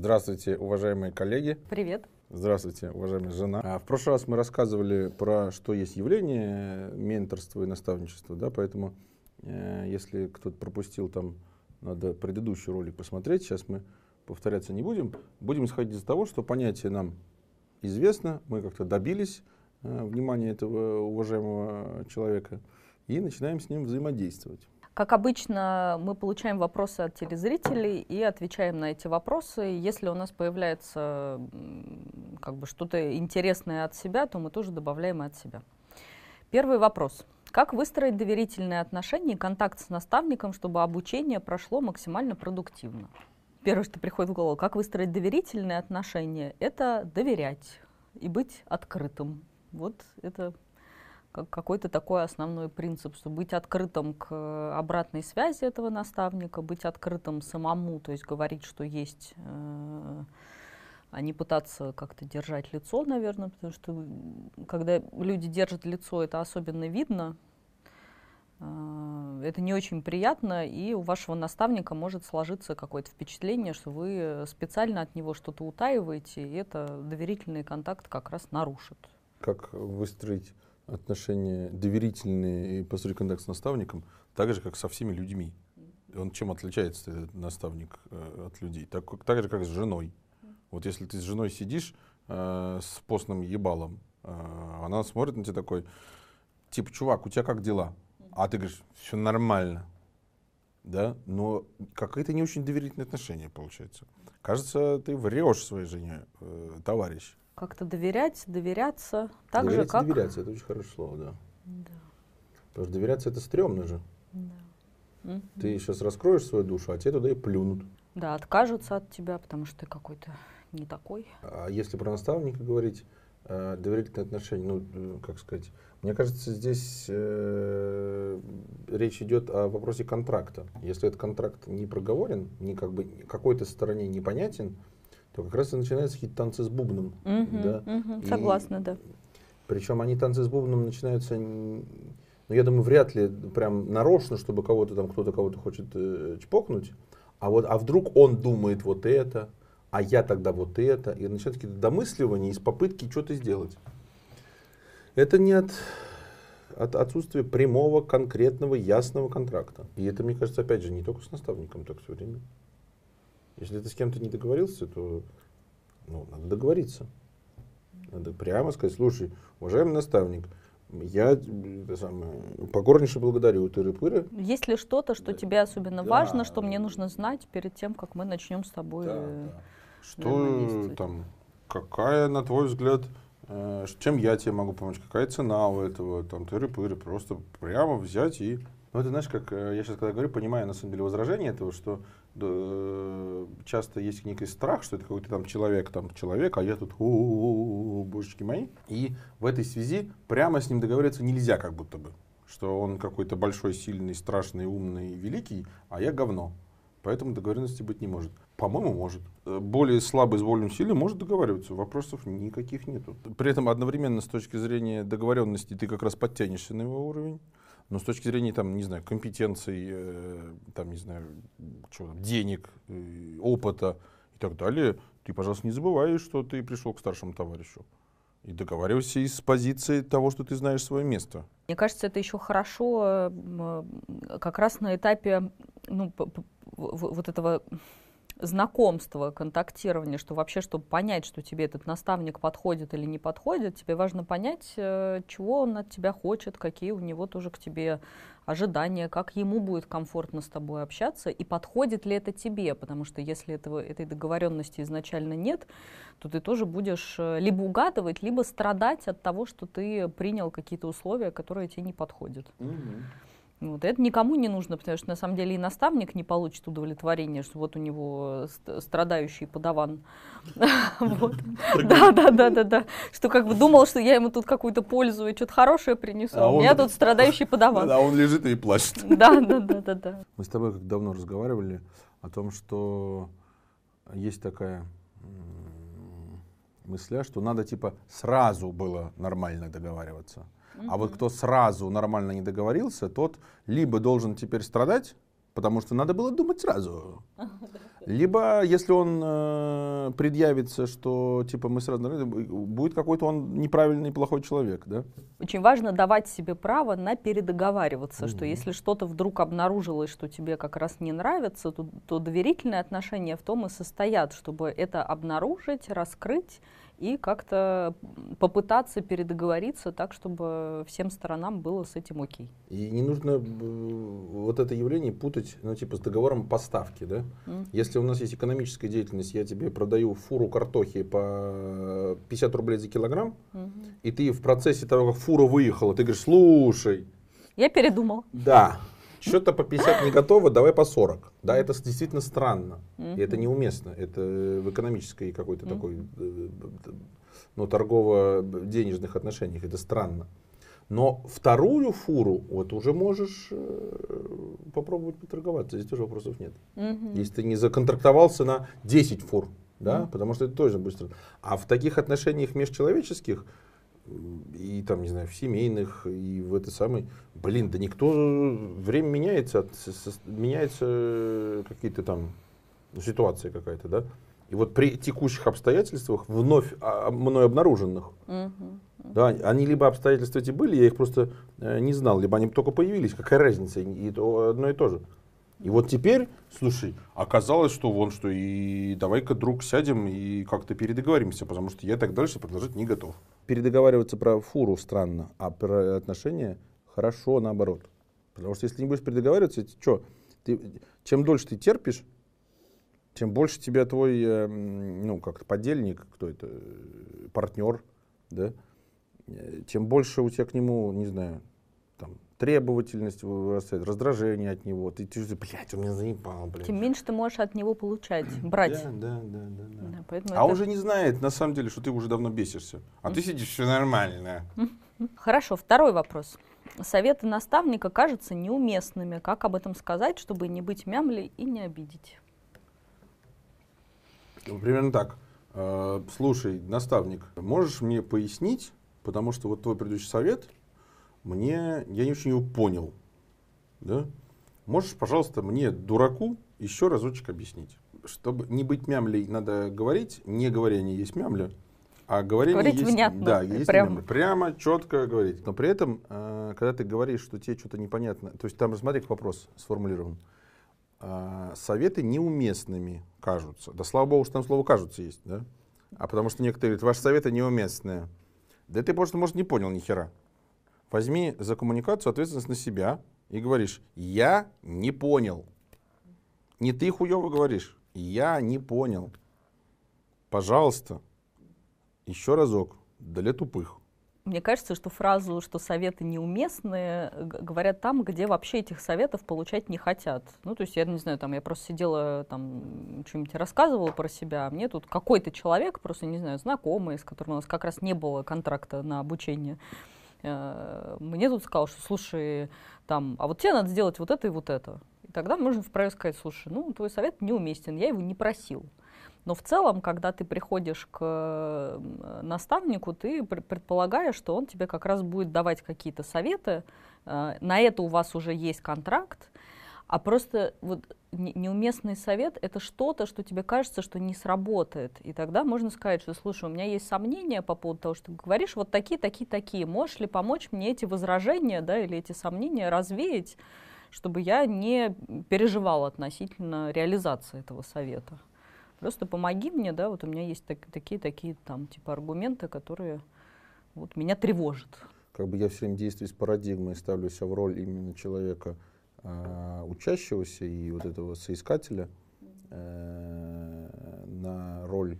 Здравствуйте, уважаемые коллеги. Привет. Здравствуйте, уважаемая жена. А в прошлый раз мы рассказывали про что есть явление менторства и наставничества, да, поэтому э, если кто-то пропустил там, надо предыдущий ролик посмотреть. Сейчас мы повторяться не будем. Будем исходить из того, что понятие нам известно, мы как-то добились э, внимания этого уважаемого человека и начинаем с ним взаимодействовать. Как обычно, мы получаем вопросы от телезрителей и отвечаем на эти вопросы. Если у нас появляется как бы что-то интересное от себя, то мы тоже добавляем и от себя. Первый вопрос. Как выстроить доверительные отношения и контакт с наставником, чтобы обучение прошло максимально продуктивно? Первое, что приходит в голову, как выстроить доверительные отношения, это доверять и быть открытым. Вот это какой-то такой основной принцип, что быть открытым к обратной связи этого наставника, быть открытым самому, то есть говорить, что есть, э, а не пытаться как-то держать лицо, наверное, потому что когда люди держат лицо, это особенно видно, э, это не очень приятно, и у вашего наставника может сложиться какое-то впечатление, что вы специально от него что-то утаиваете, и это доверительный контакт как раз нарушит. Как выстроить отношения доверительные и построить контакт с наставником, так же, как со всеми людьми. Он чем отличается, этот наставник, э, от людей? Так, так же, как с женой. Вот если ты с женой сидишь э, с постным ебалом, э, она смотрит на тебя такой, типа, чувак, у тебя как дела? А ты говоришь, все нормально. Да? Но какое-то не очень доверительное отношение получается. Кажется, ты врешь своей жене, э, товарищ как-то доверять, доверяться. Так доверять, же, как... доверяться, это очень хорошее слово, да. да. Потому что доверяться это стрёмно же. Да. Ты сейчас раскроешь свою душу, а те туда и плюнут. Да, откажутся от тебя, потому что ты какой-то не такой. А если про наставника говорить, э, доверительные отношения, ну, э, как сказать, мне кажется, здесь э, речь идет о вопросе контракта. Если этот контракт не проговорен, не как бы какой-то стороне непонятен, то как раз и начинаются какие-то танцы с бубном. Угу, да? угу, согласна, да. Причем они танцы с бубном начинаются, ну я думаю, вряд ли прям нарочно, чтобы кого-то там кто-то кого-то хочет э, чпокнуть, а вот, а вдруг он думает вот это, а я тогда вот это, и начинают какие-то домысливания из попытки что-то сделать. Это не от, от отсутствия прямого, конкретного, ясного контракта. И это, мне кажется, опять же, не только с наставником, так все время. Если ты с кем-то не договорился, то ну, надо договориться. Надо прямо сказать, слушай, уважаемый наставник, я это самое, покорнейше благодарю тыры-пыры. Есть ли что-то, что да. тебе особенно да. важно, что мне нужно знать перед тем, как мы начнем с тобой да, да. Что там, какая, на твой взгляд, э, чем я тебе могу помочь, какая цена у этого, там, тыры-пыры, просто прямо взять и... Ну, это знаешь, как э, я сейчас когда говорю, понимаю на самом деле возражение этого, что Э, часто есть некий страх, что это какой-то там человек, там человек, а я тут, божечки мои. И в этой связи прямо с ним договориться нельзя как будто бы, что он какой-то большой, сильный, страшный, умный, великий, а я говно. Поэтому договоренности быть не может. По-моему, может. Э, более слабый с более сильным может договариваться. Вопросов никаких нету. При этом одновременно с точки зрения договоренности ты как раз подтянешься на его уровень. Но с точки зрения, там, не знаю, компетенций, э, там, не знаю, чего, денег, э, опыта и так далее, ты, пожалуйста, не забывай, что ты пришел к старшему товарищу. И договаривайся из позиции того, что ты знаешь свое место. Мне кажется, это еще хорошо э, как раз на этапе ну, вот этого знакомства, контактирования, что вообще, чтобы понять, что тебе этот наставник подходит или не подходит, тебе важно понять, э, чего он от тебя хочет, какие у него тоже к тебе ожидания, как ему будет комфортно с тобой общаться и подходит ли это тебе, потому что если этого, этой договоренности изначально нет, то ты тоже будешь э, либо угадывать, либо страдать от того, что ты принял какие-то условия, которые тебе не подходят. Mm-hmm. Вот. Это никому не нужно, потому что на самом деле и наставник не получит удовлетворения, что вот у него страдающий подаван. Да, да, да, да, да. Что как бы думал, что я ему тут какую-то пользу и что-то хорошее принесу. А у меня тут страдающий подаван. А он лежит и плачет. Да, да, да, да, да. Мы с тобой как давно разговаривали о том, что есть такая мысля, что надо типа сразу было нормально договариваться. А вот кто сразу нормально не договорился, тот либо должен теперь страдать, потому что надо было думать сразу. Либо, если он э, э, предъявится, что типа мы сразу будет какой-то он неправильный плохой человек, да? Очень важно давать себе право на передоговариваться, mm-hmm. что если что-то вдруг обнаружилось, что тебе как раз не нравится, то, то доверительные отношения в том и состоят, чтобы это обнаружить, раскрыть и как-то попытаться передоговориться так, чтобы всем сторонам было с этим окей. И не нужно вот это явление путать, ну, типа, с договором поставки, да? Mm. Если у нас есть экономическая деятельность, я тебе продаю фуру картохи по 50 рублей за килограмм, mm-hmm. и ты в процессе того, как фура выехала, ты говоришь, слушай. Я передумал. Да. Что-то по 50 не готово, давай по 40. Да, это действительно странно. Mm-hmm. И это неуместно. Это в экономической какой-то mm-hmm. такой, э, ну, торгово-денежных отношениях. Это странно. Но вторую фуру вот уже можешь э, попробовать поторговаться. Здесь тоже вопросов нет. Mm-hmm. Если ты не законтрактовался на 10 фур, да, mm-hmm. потому что это тоже быстро. А в таких отношениях межчеловеческих и там, не знаю, в семейных, и в этой самой, блин, да никто, время меняется, меняются какие-то там, ну, ситуация какая-то, да, и вот при текущих обстоятельствах, вновь а, мной обнаруженных, uh-huh, да, они либо обстоятельства эти были, я их просто э, не знал, либо они только появились, какая разница, и то одно и то же. И вот теперь, слушай, оказалось, что вон что, и давай-ка, друг, сядем и как-то передоговоримся, потому что я так дальше продолжать не готов. Передоговариваться про фуру странно, а про отношения хорошо наоборот. Потому что если не будешь передоговариваться, что, ты, чем дольше ты терпишь, тем больше тебя твой, э, ну, как подельник, кто это, партнер, да, э, тем больше у тебя к нему, не знаю, требовательность вырастает, раздражение от него. Ты чувствуешь, блядь, он меня заебал, блядь. Тем меньше ты можешь от него получать, брать. Да, да, да, да. да. да поэтому а это... уже не знает, на самом деле, что ты уже давно бесишься. А ты сидишь, все нормально. Хорошо, второй вопрос. Советы наставника кажутся неуместными. Как об этом сказать, чтобы не быть мямлей и не обидеть? Ну, примерно так. Э, слушай, наставник, можешь мне пояснить, потому что вот твой предыдущий совет – мне, я не очень его понял. Да? Можешь, пожалуйста, мне, дураку, еще разочек объяснить? Чтобы не быть мямлей, надо говорить, не говорение есть мямля, а говорение говорить есть, внятно, да, есть прям. мямля. Прямо, четко говорить. Но при этом, э, когда ты говоришь, что тебе что-то непонятно, то есть там, смотри, как вопрос сформулирован. Э, советы неуместными кажутся. Да слава богу, что там слово кажутся есть, да? А потому что некоторые говорят, ваши советы неуместные. Да ты просто, может, не понял ни хера возьми за коммуникацию ответственность на себя и говоришь, я не понял. Не ты хуево говоришь, я не понял. Пожалуйста, еще разок, для тупых. Мне кажется, что фразу, что советы неуместные, говорят там, где вообще этих советов получать не хотят. Ну, то есть, я не знаю, там, я просто сидела, там, что-нибудь рассказывала про себя, а мне тут какой-то человек, просто, не знаю, знакомый, с которым у нас как раз не было контракта на обучение, мне тут сказал, что слушай, там, а вот тебе надо сделать вот это и вот это. И тогда можно вправе сказать, слушай, ну, твой совет неуместен, я его не просил. Но в целом, когда ты приходишь к наставнику, ты предполагаешь, что он тебе как раз будет давать какие-то советы. Э, на это у вас уже есть контракт, а просто вот неуместный совет — это что-то, что тебе кажется, что не сработает. И тогда можно сказать, что, слушай, у меня есть сомнения по поводу того, что ты говоришь, вот такие, такие, такие. Можешь ли помочь мне эти возражения да, или эти сомнения развеять, чтобы я не переживал относительно реализации этого совета? Просто помоги мне, да, вот у меня есть так, такие, такие там, типа, аргументы, которые вот меня тревожат. Как бы я все время действую с парадигмой, ставлю себя в роль именно человека — э, учащегося и вот этого соискателя э, на роль,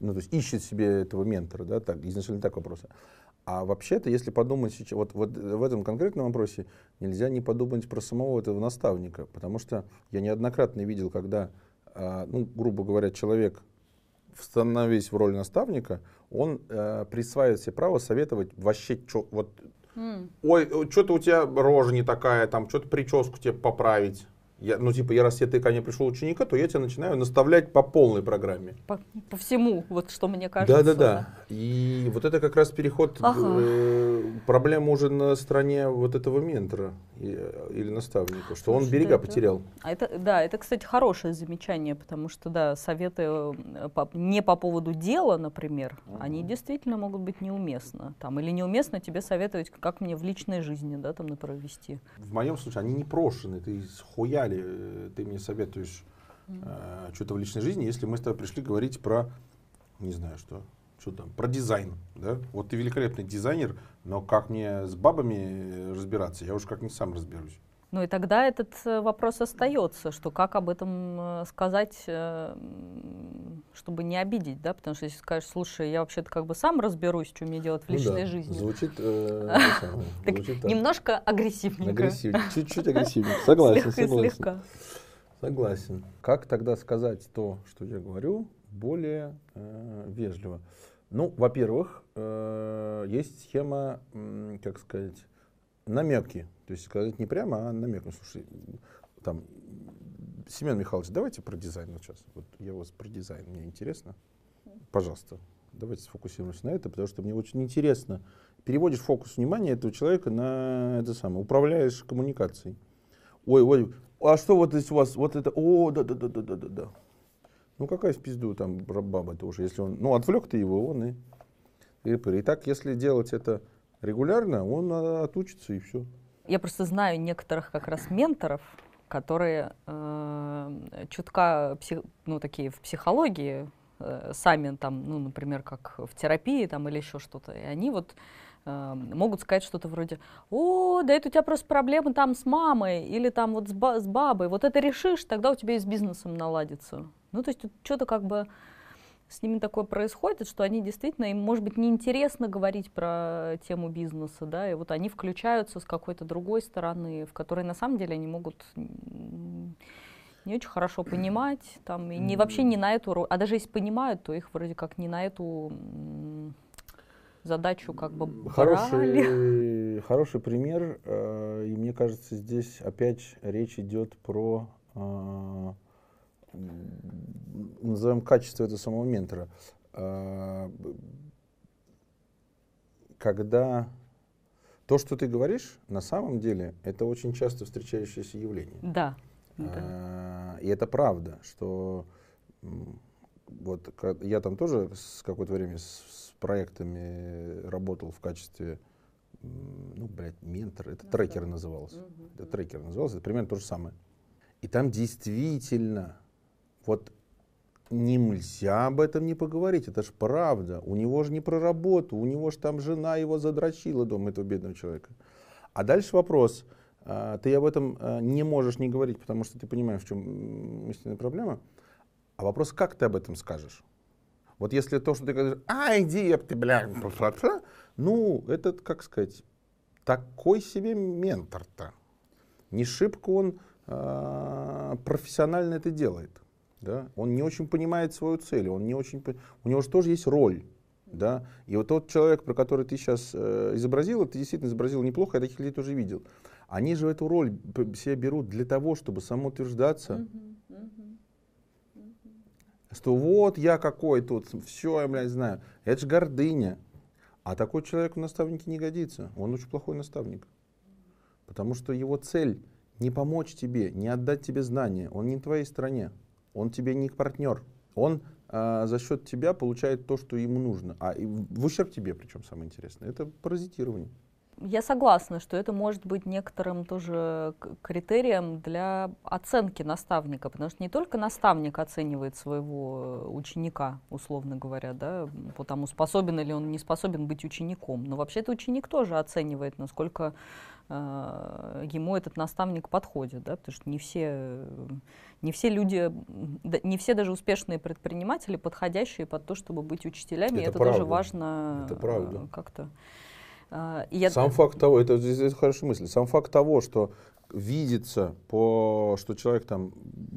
ну, то есть ищет себе этого ментора, да, так, изначально так вопрос. А вообще-то, если подумать сейчас, вот, вот в этом конкретном вопросе нельзя не подумать про самого этого наставника, потому что я неоднократно видел, когда, э, ну, грубо говоря, человек, становясь в роль наставника, он э, присваивает себе право советовать вообще, чё, вот Ой, что-то у тебя рожа не такая, там что-то прическу тебе поправить. Я, ну, типа, я раз я ты ко мне пришел ученика, то я тебя начинаю наставлять по полной программе. По, по всему, вот что мне кажется. Да, да, да. И вот это как раз переход ага. э, проблема уже на стороне вот этого ментора или наставника, что Слушай, он берега это, потерял. А это, да, это, кстати, хорошее замечание, потому что, да, советы э, по, не по поводу дела, например, uh они действительно могут быть неуместны. Там, или неуместно тебе советовать, как мне в личной жизни, да, там, например, вести. В моем случае они не прошены, ты хуя далее э, ты мне советуешь э, что-то в личной жизни, если мы с тобой пришли говорить про, не знаю что, что там, про дизайн, да? Вот ты великолепный дизайнер, но как мне с бабами разбираться, я уж как-нибудь сам разберусь. Ну и тогда этот э, вопрос остается, что как об этом э, сказать, чтобы не обидеть, да, потому что если скажешь, слушай, я вообще-то как бы сам разберусь, что мне делать в ну личной да, жизни. Звучит, э, звучит немножко агрессивненько. Агрессивнее, чуть-чуть агрессивнее. Согласен, согласен. Слегка. Согласен. Как тогда сказать то, что я говорю, более э, вежливо? Ну, во-первых, э, есть схема, как сказать, намеки. То есть сказать не прямо, а намекнуть. Слушай, там, Семен Михайлович, давайте про дизайн вот сейчас. Вот я вас про дизайн, мне интересно. Пожалуйста, давайте сфокусируемся на это, потому что мне очень интересно. Переводишь фокус внимания этого человека на это самое, управляешь коммуникацией. Ой, ой, а что вот здесь у вас, вот это, о, да, да, да, да, да, да, да. Ну какая в пизду там баба-то уже, если он, ну отвлек ты его, он и, и, так, если делать это регулярно, он а, отучится и все. Я просто знаю некоторых как раз менторов, которые э, чутка, псих, ну, такие в психологии, э, сами там, ну, например, как в терапии там или еще что-то, и они вот э, могут сказать что-то вроде, о, да это у тебя просто проблемы там с мамой или там вот с, ба- с бабой, вот это решишь, тогда у тебя и с бизнесом наладится. Ну, то есть что-то как бы с ними такое происходит, что они действительно, им может быть неинтересно говорить про тему бизнеса, да, и вот они включаются с какой-то другой стороны, в которой на самом деле они могут не очень хорошо понимать, там, и не, вообще не на эту, а даже если понимают, то их вроде как не на эту задачу как бы хороший, хороший пример, э, и мне кажется, здесь опять речь идет про э, назовем качество этого самого ментора. А, когда то, что ты говоришь, на самом деле, это очень часто встречающееся явление. Да. А, и это правда, что вот я там тоже с какое-то время с, с проектами работал в качестве, ну, блядь, ментор, это ну, трекер да. назывался. Угу. Это трекер назывался, это примерно то же самое. И там действительно вот нельзя об этом не поговорить, это же правда. У него же не про работу, у него же там жена его задрочила дома, этого бедного человека. А дальше вопрос. А, ты об этом а, не можешь не говорить, потому что ты понимаешь, в чем истинная проблема. А вопрос, как ты об этом скажешь? Вот если то, что ты говоришь, а, иди, ты, бля, ну, это, как сказать, такой себе ментор-то. Не шибко он э, профессионально это делает да, он не очень понимает свою цель, он не очень, у него же тоже есть роль, да, и вот тот человек, про который ты сейчас э, изобразил, ты действительно изобразил неплохо, я таких людей тоже видел. Они же эту роль себе берут для того, чтобы самоутверждаться, что вот я какой тут, все я, блядь, знаю. Это же гордыня. А такой человек в наставнике не годится. Он очень плохой наставник. Потому что его цель не помочь тебе, не отдать тебе знания. Он не в твоей стране. Он тебе не партнер. Он а, за счет тебя получает то, что ему нужно. А и в ущерб тебе, причем самое интересное. Это паразитирование. Я согласна, что это может быть некоторым тоже критерием для оценки наставника, потому что не только наставник оценивает своего ученика, условно говоря, да, по тому, способен ли он не способен быть учеником, но вообще-то ученик тоже оценивает, насколько э, ему этот наставник подходит, да, потому что не все, не все люди, не все даже успешные предприниматели подходящие под то, чтобы быть учителями, это, это тоже важно это правда. Э, как-то я... Сам факт того, это, это, это хорошая мысль, сам факт того, что видится, по, что человек там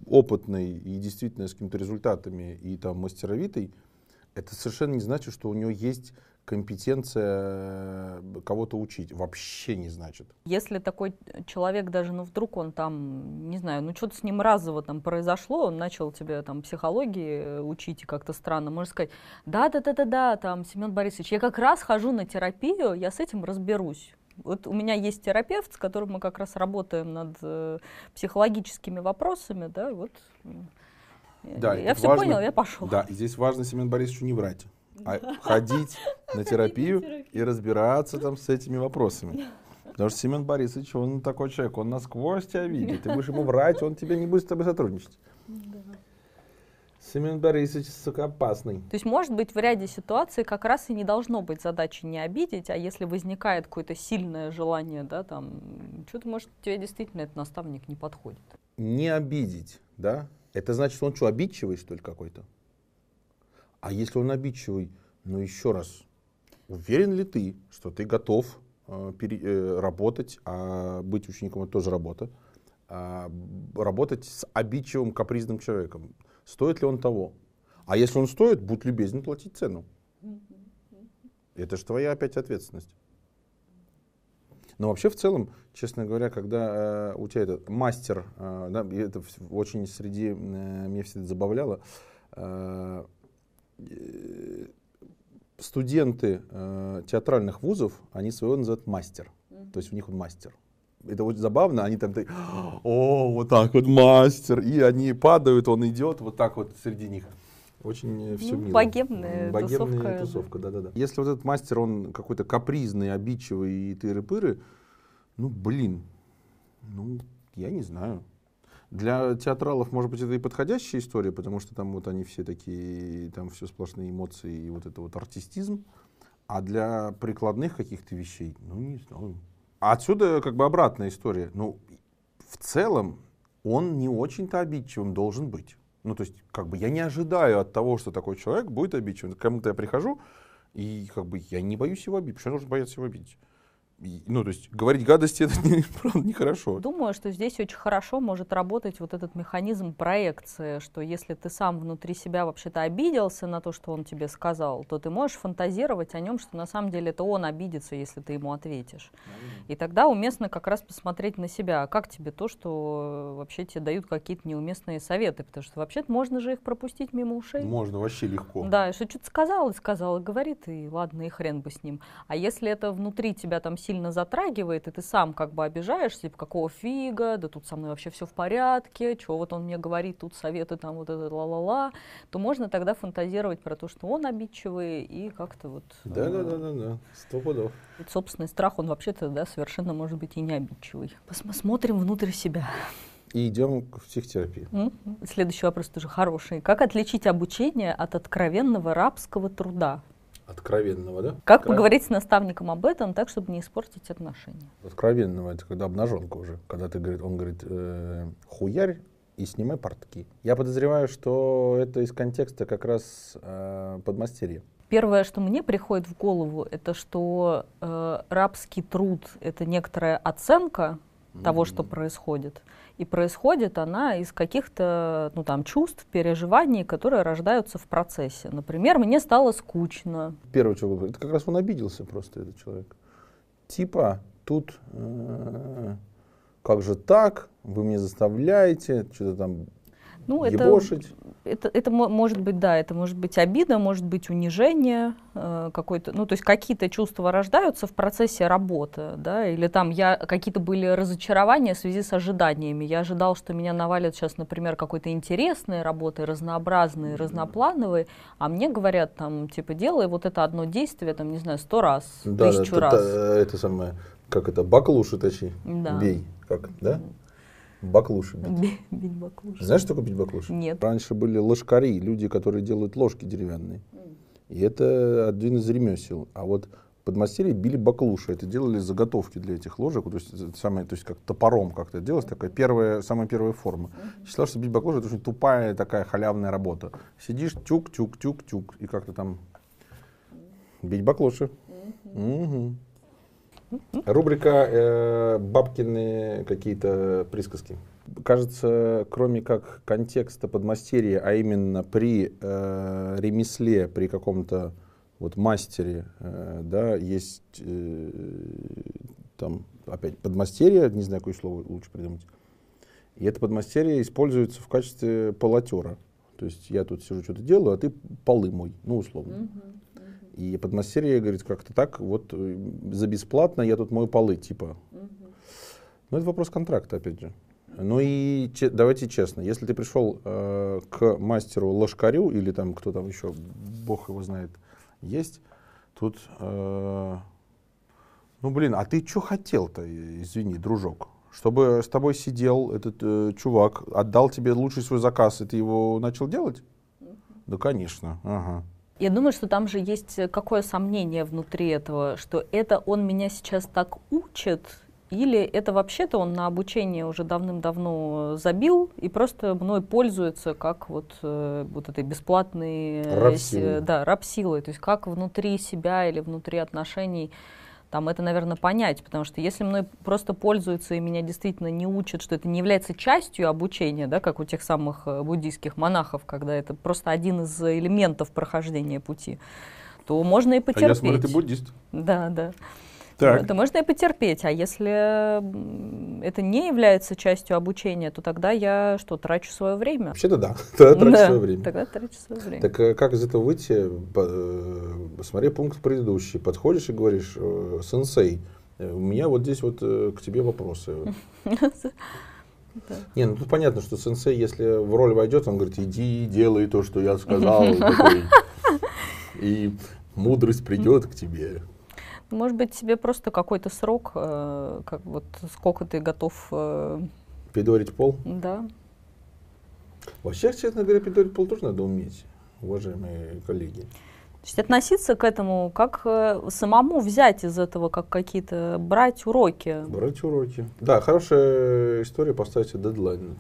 опытный и действительно с какими-то результатами и там мастеровитый, это совершенно не значит, что у него есть компетенция э, кого-то учить. Вообще не значит. Если такой человек даже, ну вдруг он там, не знаю, ну что-то с ним разово там произошло, он начал тебе там психологии э, учить и как-то странно, можно сказать, да-да-да-да-да, там, Семен Борисович, я как раз хожу на терапию, я с этим разберусь. Вот у меня есть терапевт, с которым мы как раз работаем над э, психологическими вопросами, да, вот. Да, я все важно, понял, я пошел. Да, и здесь важно Семен Борисовичу не врать а ходить на терапию и разбираться там с этими вопросами. Потому что Семен Борисович, он такой человек, он насквозь тебя видит. Ты будешь ему врать, он тебе не будет с тобой сотрудничать. Семен Борисович, сука, опасный. То есть, может быть, в ряде ситуаций как раз и не должно быть задачи не обидеть, а если возникает какое-то сильное желание, да, там, что-то, может, тебе действительно этот наставник не подходит. Не обидеть, да? Это значит, что он что, обидчивый, что ли, какой-то? А если он обидчивый, ну еще раз, уверен ли ты, что ты готов э, пере, э, работать, а быть учеником это тоже работа, а, работать с обидчивым, капризным человеком? Стоит ли он того? А если он стоит, будь любезен платить цену. Это же твоя опять ответственность. Но вообще в целом, честно говоря, когда э, у тебя этот мастер, э, да, это очень среди э, меня всегда забавляло, э, студенты э, театральных вузов, они своего называют мастер. Mm-hmm. То есть у них он мастер. Это очень забавно, они там, о, вот так вот мастер, и они падают, он идет вот так вот среди них. Очень все ну, мило. Богемная, богемная тусовка. тусовка, да-да-да. Если вот этот мастер, он какой-то капризный, обидчивый и тыры-пыры, ну, блин, ну, я не знаю. Для театралов, может быть, это и подходящая история, потому что там вот они все такие, там все сплошные эмоции и вот это вот артистизм. А для прикладных каких-то вещей, ну, не знаю. А отсюда как бы обратная история. Ну, в целом, он не очень-то обидчивым должен быть. Ну, то есть, как бы я не ожидаю от того, что такой человек будет обидчивым. К кому-то я прихожу, и как бы я не боюсь его обидеть. Почему я должен бояться его обидеть? Ну, то есть говорить гадости это не, правда нехорошо. Думаю, что здесь очень хорошо может работать вот этот механизм проекции, что если ты сам внутри себя вообще-то обиделся на то, что он тебе сказал, то ты можешь фантазировать о нем, что на самом деле это он обидится, если ты ему ответишь. И тогда уместно как раз посмотреть на себя, а как тебе то, что вообще тебе дают какие-то неуместные советы, потому что вообще-то можно же их пропустить мимо ушей. Можно, вообще легко. Да, что что-то сказал и сказал, и говорит, и ладно, и хрен бы с ним. А если это внутри тебя там сильно сильно затрагивает, и ты сам как бы обижаешься, типа, какого фига, да тут со мной вообще все в порядке, что вот он мне говорит, тут советы там вот это ла-ла-ла, то можно тогда фантазировать про то, что он обидчивый, и как-то вот... Да-да-да-да, сто пудов. Собственный страх, он вообще-то, да, совершенно может быть и не обидчивый. Посмотрим внутрь себя. И идем в психотерапию. Mm-hmm. Следующий вопрос тоже хороший. Как отличить обучение от откровенного рабского труда? Откровенного, да? Как Откров... поговорить с наставником об этом так, чтобы не испортить отношения? Откровенного это когда обнаженка уже, когда ты говорит, он говорит э, хуярь и снимай портки. Я подозреваю, что это из контекста как раз э, подмастерья. Первое, что мне приходит в голову, это что э, рабский труд это некоторая оценка mm-hmm. того, что происходит. И происходит она из каких-то ну, там, чувств, переживаний, которые рождаются в процессе. Например, мне стало скучно. Первое, что это как раз он обиделся просто, этот человек. Типа, тут э, как же так, вы мне заставляете, что-то там ну, ебошить. Это это, это может быть, да, это может быть обида, может быть унижение э, какое-то, ну, то есть какие-то чувства рождаются в процессе работы, да, или там я, какие-то были разочарования в связи с ожиданиями. Я ожидал, что меня навалят сейчас, например, какой-то интересной работой, разнообразной, разноплановой, а мне говорят там, типа, делай вот это одно действие, там, не знаю, сто раз, да, тысячу да, раз. Это, это самое, как это, баклуши точи, да. бей, как, да? Баклуши бить. Бить баклуши. Знаешь, что такое бить баклуши? Нет. Раньше были ложкари, люди, которые делают ложки деревянные. И это один из ремесел. А вот подмастерье били баклуши. Это делали заготовки для этих ложек. То есть, это самое, то есть как топором как-то делалось. Такая первая, самая первая форма. Считалось, что бить баклуши это очень тупая такая халявная работа. Сидишь, тюк, тюк, тюк, тюк. И как-то там бить баклуши. Угу. Рубрика э, «Бабкины какие-то присказки». Кажется, кроме как контекста подмастерья, а именно при э, ремесле, при каком-то вот мастере, э, да, есть э, там опять подмастерье, не знаю, какое слово лучше придумать. И это подмастерье используется в качестве полотера. То есть я тут сижу, что-то делаю, а ты полы мой, ну, условно. Uh-huh. И подмастерье говорит, как-то так, вот э, за бесплатно я тут мою полы, типа. Uh-huh. Ну, это вопрос контракта, опять же. Ну и че, давайте честно, если ты пришел э, к мастеру ложкарю или там кто там еще, бог его знает, есть, тут, э, ну блин, а ты что хотел-то, извини, дружок? Чтобы с тобой сидел этот э, чувак, отдал тебе лучший свой заказ, и ты его начал делать? Да, конечно. Ага. Я думаю, что там же есть какое сомнение внутри этого, что это он меня сейчас так учит, или это вообще-то он на обучение уже давным-давно забил и просто мной пользуется как вот, э, вот этой бесплатной раб э, да, раб силой. То есть как внутри себя или внутри отношений там это, наверное, понять, потому что если мной просто пользуются и меня действительно не учат, что это не является частью обучения, да, как у тех самых э, буддийских монахов, когда это просто один из элементов прохождения пути, то можно и потерпеть. А я смотрю, ты буддист. Да, да. Так. Это можно и потерпеть, а если это не является частью обучения, то тогда я что, трачу свое время? Вообще-то да, тогда трачу да, свое время. Тогда трачу свое время. Так э, как из этого выйти? Э, пункт предыдущий. Подходишь и говоришь, э, сенсей, у меня вот здесь вот к тебе вопросы. Да. Не, ну тут понятно, что сенсей, если в роль войдет, он говорит, иди, делай то, что я сказал. И мудрость придет к тебе. Может быть, тебе просто какой-то срок, э, как вот сколько ты готов... Э... Пидорить пол? Да. Вообще, честно говоря, пидорить пол тоже надо уметь, уважаемые коллеги. То есть относиться к этому, как э, самому взять из этого, как какие-то, брать уроки. Брать уроки. Да, хорошая история, поставить дедлайн.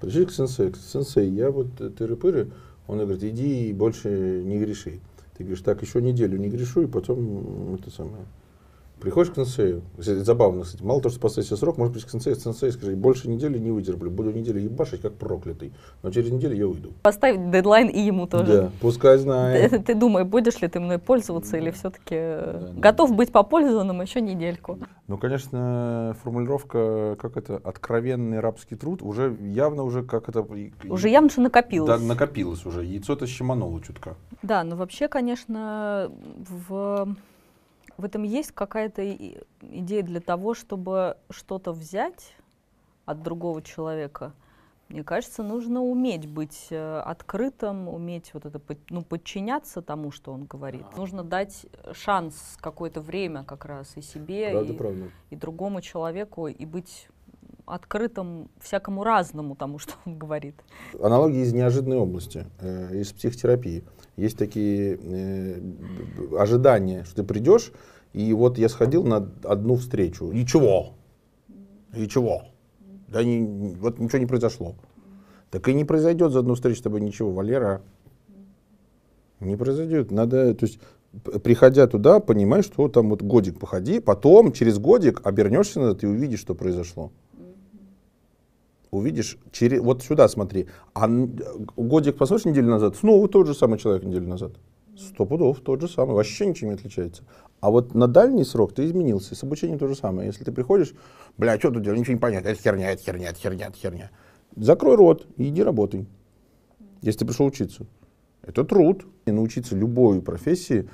Пришли к сенсей, сенсей, я вот тыры-пыры, он говорит, иди и больше не греши. Ты говоришь, так, еще неделю не грешу, и потом это самое. Приходишь к сенсею, забавно, кстати, мало того, что поставить себе срок, может быть, к сенсею, сенсей скажи, больше недели не вытерплю, буду неделю ебашить, как проклятый, но через неделю я уйду. Поставить дедлайн и ему тоже. Да, пускай знает. Ты, ты думай, будешь ли ты мной пользоваться или все-таки да, готов да. быть попользованным еще недельку? Ну, конечно, формулировка, как это, откровенный рабский труд, уже явно уже как это... Уже явно, что накопилось. Да, накопилось уже, яйцо-то щемануло чутка. Да, но вообще, конечно, в в этом есть какая-то идея для того, чтобы что-то взять от другого человека. Мне кажется, нужно уметь быть э, открытым, уметь вот это ну, подчиняться тому, что он говорит. А. Нужно дать шанс какое-то время как раз и себе, правда, и, правда. и другому человеку, и быть открытым всякому разному тому, что он говорит. Аналогии из неожиданной области, э, из психотерапии. Есть такие э, ожидания, что ты придешь, и вот я сходил на одну встречу. И чего? И чего? Да не, вот ничего не произошло. Так и не произойдет за одну встречу с тобой ничего, Валера. Не произойдет. Надо, то есть, приходя туда, понимаешь, что там вот годик походи, потом через годик обернешься назад и увидишь, что произошло увидишь, через, вот сюда смотри, а годик посмотришь неделю назад, снова тот же самый человек неделю назад. Сто пудов тот же самый, вообще ничем не отличается. А вот на дальний срок ты изменился, с обучением то же самое. Если ты приходишь, бля, что тут делать, ничего не понятно, это херня, это херня, это херня, это херня. Закрой рот и иди работай, если ты пришел учиться. Это труд. И научиться любой профессии,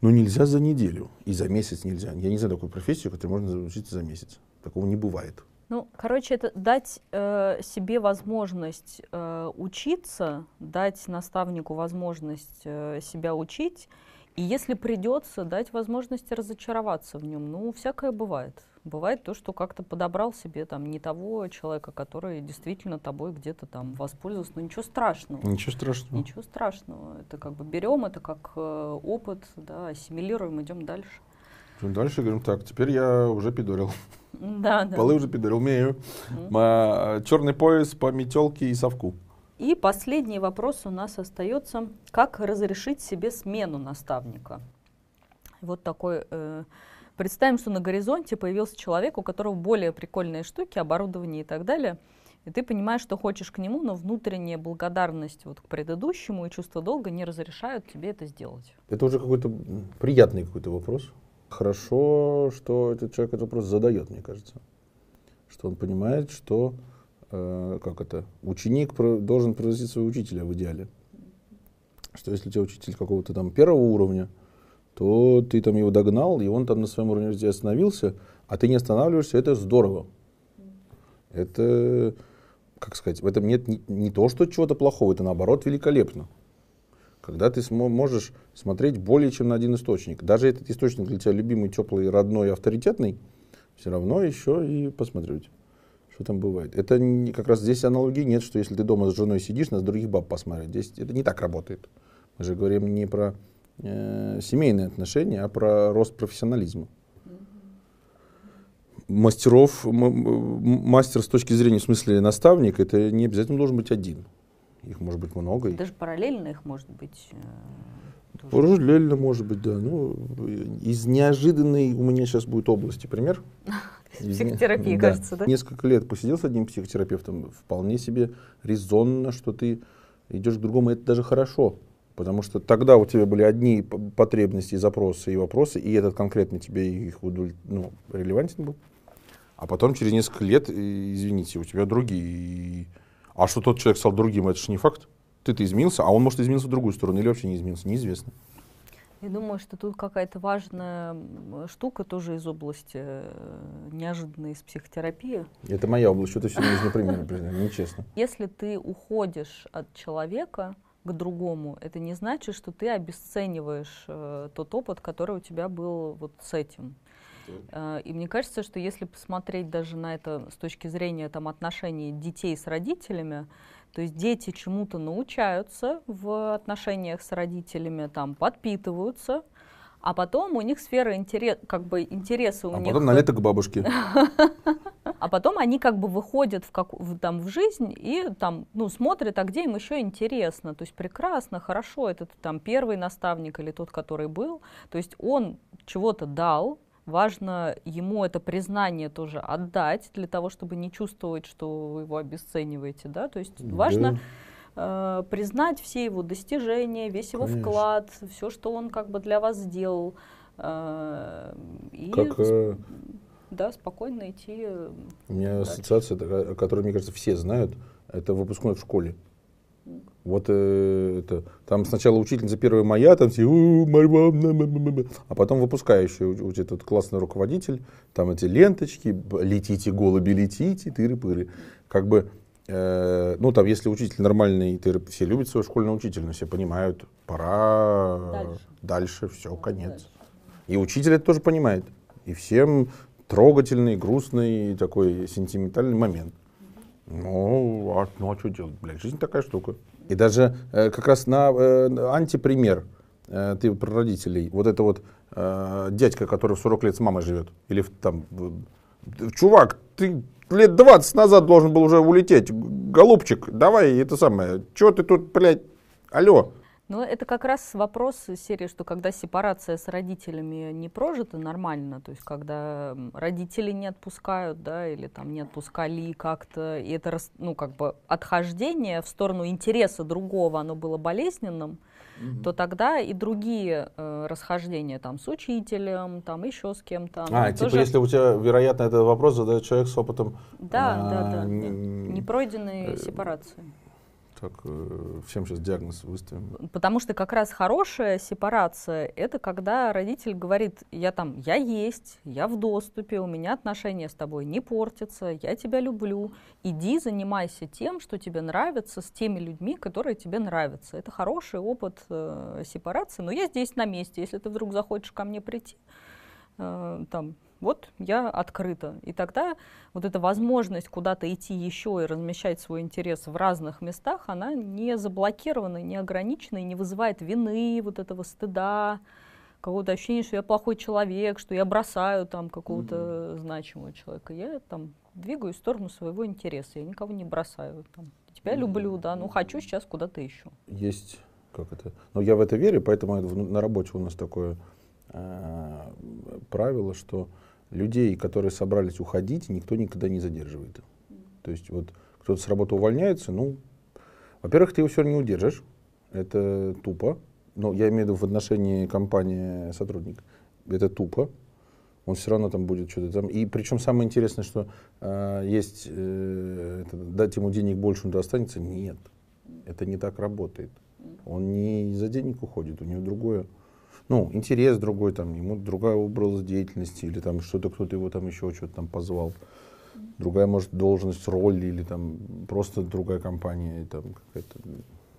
ну, нельзя за неделю. И за месяц нельзя. Я не знаю такой профессию, которую можно научиться за месяц. Такого не бывает. Ну, короче, это дать э, себе возможность э, учиться, дать наставнику возможность э, себя учить, и если придется, дать возможность разочароваться в нем. Ну, всякое бывает. Бывает то, что как-то подобрал себе там не того человека, который действительно тобой где-то там воспользовался. Но ничего страшного. Ничего страшного. Ничего страшного. Это как бы берем это как э, опыт, да, ассимилируем, идем дальше. Дальше говорим, так, теперь я уже пидорил. Да, да. Полы уже пидорил, умею. Mm. Черный пояс по метелке и совку. И последний вопрос у нас остается, как разрешить себе смену наставника. Вот такой, э, представим, что на горизонте появился человек, у которого более прикольные штуки, оборудование и так далее. И ты понимаешь, что хочешь к нему, но внутренняя благодарность вот к предыдущему и чувство долга не разрешают тебе это сделать. Это уже какой-то приятный какой-то вопрос. Хорошо, что этот человек этот вопрос задает, мне кажется. Что он понимает, что э, как это, ученик про, должен превзойти своего учителя в идеале. Что если у тебя учитель какого-то там первого уровня, то ты там его догнал, и он там на своем уровне остановился, а ты не останавливаешься, это здорово. Это, как сказать, в этом нет не, не то, что чего-то плохого, это наоборот великолепно. Когда ты можешь смотреть более чем на один источник. Даже этот источник для тебя любимый, теплый, родной, авторитетный, все равно еще и посмотреть, что там бывает. Это не, как раз здесь аналогии нет, что если ты дома с женой сидишь, на других баб посмотреть. Здесь это не так работает. Мы же говорим не про э, семейные отношения, а про рост профессионализма. Мастеров, мастер с точки зрения, в смысле наставник, это не обязательно должен быть один. Их может быть много. Даже параллельно их может быть. Э, параллельно может быть, да. Ну, из неожиданной у меня сейчас будет области пример. Психотерапии, кажется, да? Несколько лет посидел с одним психотерапевтом, вполне себе резонно, что ты идешь к другому, это даже хорошо. Потому что тогда у тебя были одни потребности, запросы и вопросы, и этот конкретно тебе их ну, релевантен был. А потом через несколько лет, извините, у тебя другие. А что тот человек стал другим, это же не факт. Ты-то изменился, а он может измениться в другую сторону или вообще не изменился, неизвестно. Я думаю, что тут какая-то важная штука тоже из области э, неожиданной из психотерапии. Это моя область, что-то сегодня из пример, нечестно. Если ты уходишь от человека, к другому, это не значит, что ты обесцениваешь э, тот опыт, который у тебя был вот с этим. Э, и мне кажется, что если посмотреть даже на это с точки зрения там, отношений детей с родителями, то есть дети чему-то научаются в отношениях с родителями, там подпитываются, а потом у них сфера интерес, как бы интереса у а них. А потом на лето к бабушке. А потом они как бы выходят в, как, в, там, в жизнь и там, ну, смотрят, а где им еще интересно. То есть прекрасно, хорошо, это там первый наставник или тот, который был. То есть он чего-то дал, важно ему это признание тоже отдать для того, чтобы не чувствовать, что вы его обесцениваете, да, то есть да. важно э, признать все его достижения, весь его Конечно. вклад, все, что он как бы для вас сделал. Э, и как, э... да, спокойно идти. Э, У меня дальше. ассоциация, которую, мне кажется, все знают, это выпускной в школе. Вот э, это, там сначала учительница 1 мая, там все, а потом выпускающий вот этот классный руководитель, там эти ленточки, летите, голуби, летите, тыры-пыры. Как бы Э, ну, там, если учитель нормальный, ты, все любят своего школьного учителя, но все понимают, пора дальше, дальше все, конец. Дальше. И учитель это тоже понимает. И всем трогательный, грустный, такой сентиментальный момент. Ну, а, ну, а что делать, блядь, жизнь такая штука. И даже э, как раз на э, антипример, э, ты про родителей, вот это вот э, дядька, который в 40 лет с мамой живет, или там, э, чувак, ты лет 20 назад должен был уже улететь. Голубчик, давай это самое. Чего ты тут, блядь, алло? Ну, это как раз вопрос серии, что когда сепарация с родителями не прожита нормально, то есть когда родители не отпускают, да, или там не отпускали как-то, и это, ну, как бы отхождение в сторону интереса другого, оно было болезненным, угу. то тогда и другие э, расхождения там с учителем, там еще с кем-то. А, типа тоже... если у тебя, вероятно, этот вопрос задает человек с опытом... Да, а, да, да, не, да. Непройденной э, сепарации. Так, э, всем сейчас диагноз выставим. Потому что как раз хорошая сепарация — это когда родитель говорит, я там, я есть, я в доступе, у меня отношения с тобой не портятся, я тебя люблю, иди занимайся тем, что тебе нравится, с теми людьми, которые тебе нравятся. Это хороший опыт э, сепарации, но я здесь на месте, если ты вдруг захочешь ко мне прийти, э, там, вот я открыта. И тогда вот эта возможность куда-то идти еще и размещать свой интерес в разных местах, она не заблокирована, не ограничена и не вызывает вины, вот этого стыда, какого-то ощущения, что я плохой человек, что я бросаю там какого-то mm-hmm. значимого человека. Я там двигаюсь в сторону своего интереса, я никого не бросаю. Там, тебя mm-hmm. люблю, да, ну хочу сейчас куда-то еще. Есть, как это, но я в это верю, поэтому на работе у нас такое э, правило, что людей, которые собрались уходить, никто никогда не задерживает. То есть вот кто-то с работы увольняется, ну, во-первых, ты его все равно не удержишь, это тупо, но я имею в виду в отношении компании сотрудника, это тупо, он все равно там будет что-то там. И причем самое интересное, что э, есть э, это, дать ему денег больше, он достанется. Нет, это не так работает. Он не из-за денег уходит, у него другое, ну, интерес другой, там, ему другая образ деятельности, или там что-то, кто-то его там еще что-то там позвал. Другая, может, должность, роль, или там просто другая компания, там, какая-то,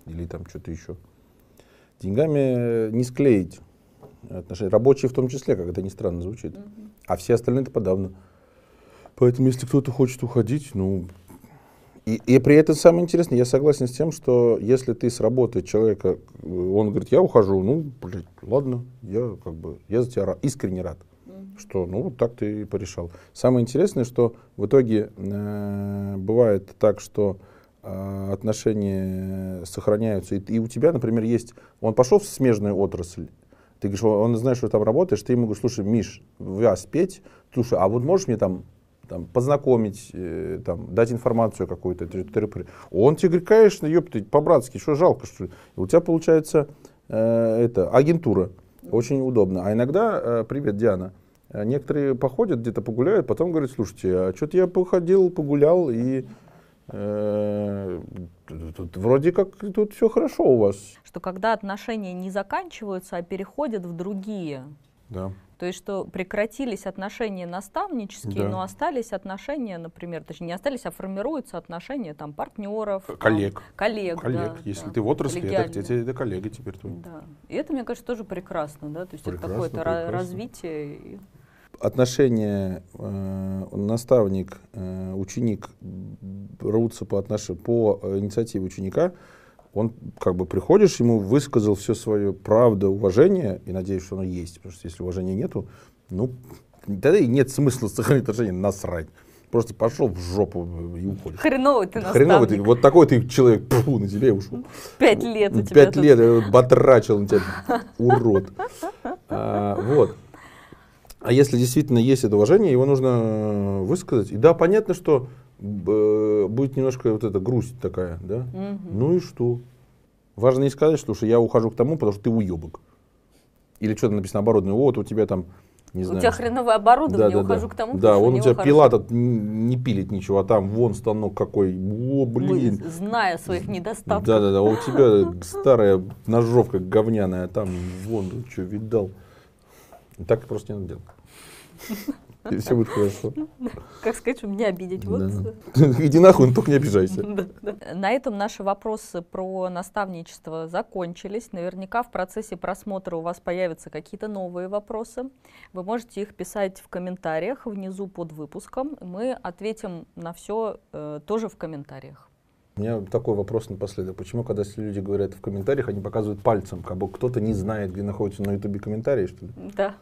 или там что-то еще. Деньгами не склеить отношения. Рабочие в том числе, как это ни странно звучит. Mm-hmm. А все остальные-то подавно. Поэтому, если кто-то хочет уходить, ну... И, и при этом самое интересное, я согласен с тем, что если ты с работы человека, он говорит, я ухожу, ну, блядь, ладно, я как бы, я за тебя рад, искренне рад, mm-hmm. что, ну, вот так ты и порешал. Самое интересное, что в итоге э, бывает так, что э, отношения сохраняются, и, и у тебя, например, есть, он пошел в смежную отрасль, ты говоришь, он знает, что ты там работаешь, ты ему говоришь, слушай, Миш, я спеть, слушай, а вот можешь мне там, там познакомить, э, там, дать информацию какую-то. Он тебе говорит, конечно, ёпты, по-братски, что жалко, что ли? У тебя получается э, это, агентура, очень удобно. А иногда, э, привет, Диана, э, некоторые походят, где-то погуляют, потом говорят, слушайте, а что-то я походил, погулял, и Э, тут вроде как тут все хорошо у вас. Что когда отношения не заканчиваются, а переходят в другие. Да. То есть, что прекратились отношения наставнические, да. но остались отношения, например, точнее, не остались, а формируются отношения там партнеров. Коллег. Там, коллег, коллег. Да, Если да. ты в отрасли, это, это, это коллега теперь. Твой. Да. И это, мне кажется, тоже прекрасно, да, то есть прекрасно, это какое-то развитие отношения э, наставник, э, ученик рвутся по, отнош... по инициативе ученика, он как бы приходишь, ему высказал все свое правда, уважение, и надеюсь, что оно есть, потому что если уважения нету, ну, тогда и нет смысла сохранить отношения, насрать. Просто пошел в жопу и уходишь. Хреновый ты наставник. Хреновый ты. Вот такой ты человек, пфу, на тебе ушел. Пять лет у тебя Пять тут... лет, батрачил на тебя, урод. А, вот. А если действительно есть это уважение, его нужно э, высказать. И да, понятно, что э, будет немножко вот эта грусть такая, да? Угу. Ну и что? Важно не сказать, что, что я ухожу к тому, потому что ты уебок. Или что-то написано оборудование. Вот у тебя там не знаю. У тебя хреновое оборудование, да, да, ухожу да. к тому, Да, он у тебя пила тут не пилит ничего, а там вон станок какой, о, блин. Мы, зная своих недостатков. Да, да, да, у тебя старая ножовка говняная, а там вон, что, видал. Так просто не надо делать. И все будет хорошо. Как сказать, чтобы не обидеть. Вот. Иди нахуй, но только не обижайся. На этом наши вопросы про наставничество закончились. Наверняка в процессе просмотра у вас появятся какие-то новые вопросы. Вы можете их писать в комментариях внизу под выпуском. Мы ответим на все э, тоже в комментариях. У меня такой вопрос напоследок. Почему, когда люди говорят в комментариях, они показывают пальцем, как бы кто-то не знает, где находится на ютубе комментарии, что ли? Да.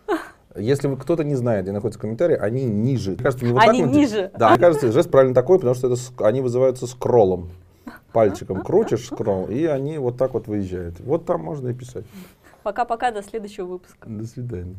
Если кто-то не знает, где находятся комментарии, они ниже. Кажется, не вот они так ниже. Да, мне кажется, жест правильно такой, потому что это, они вызываются скроллом. Пальчиком крутишь скролл, и они вот так вот выезжают. Вот там можно и писать. Пока-пока, до следующего выпуска. До свидания.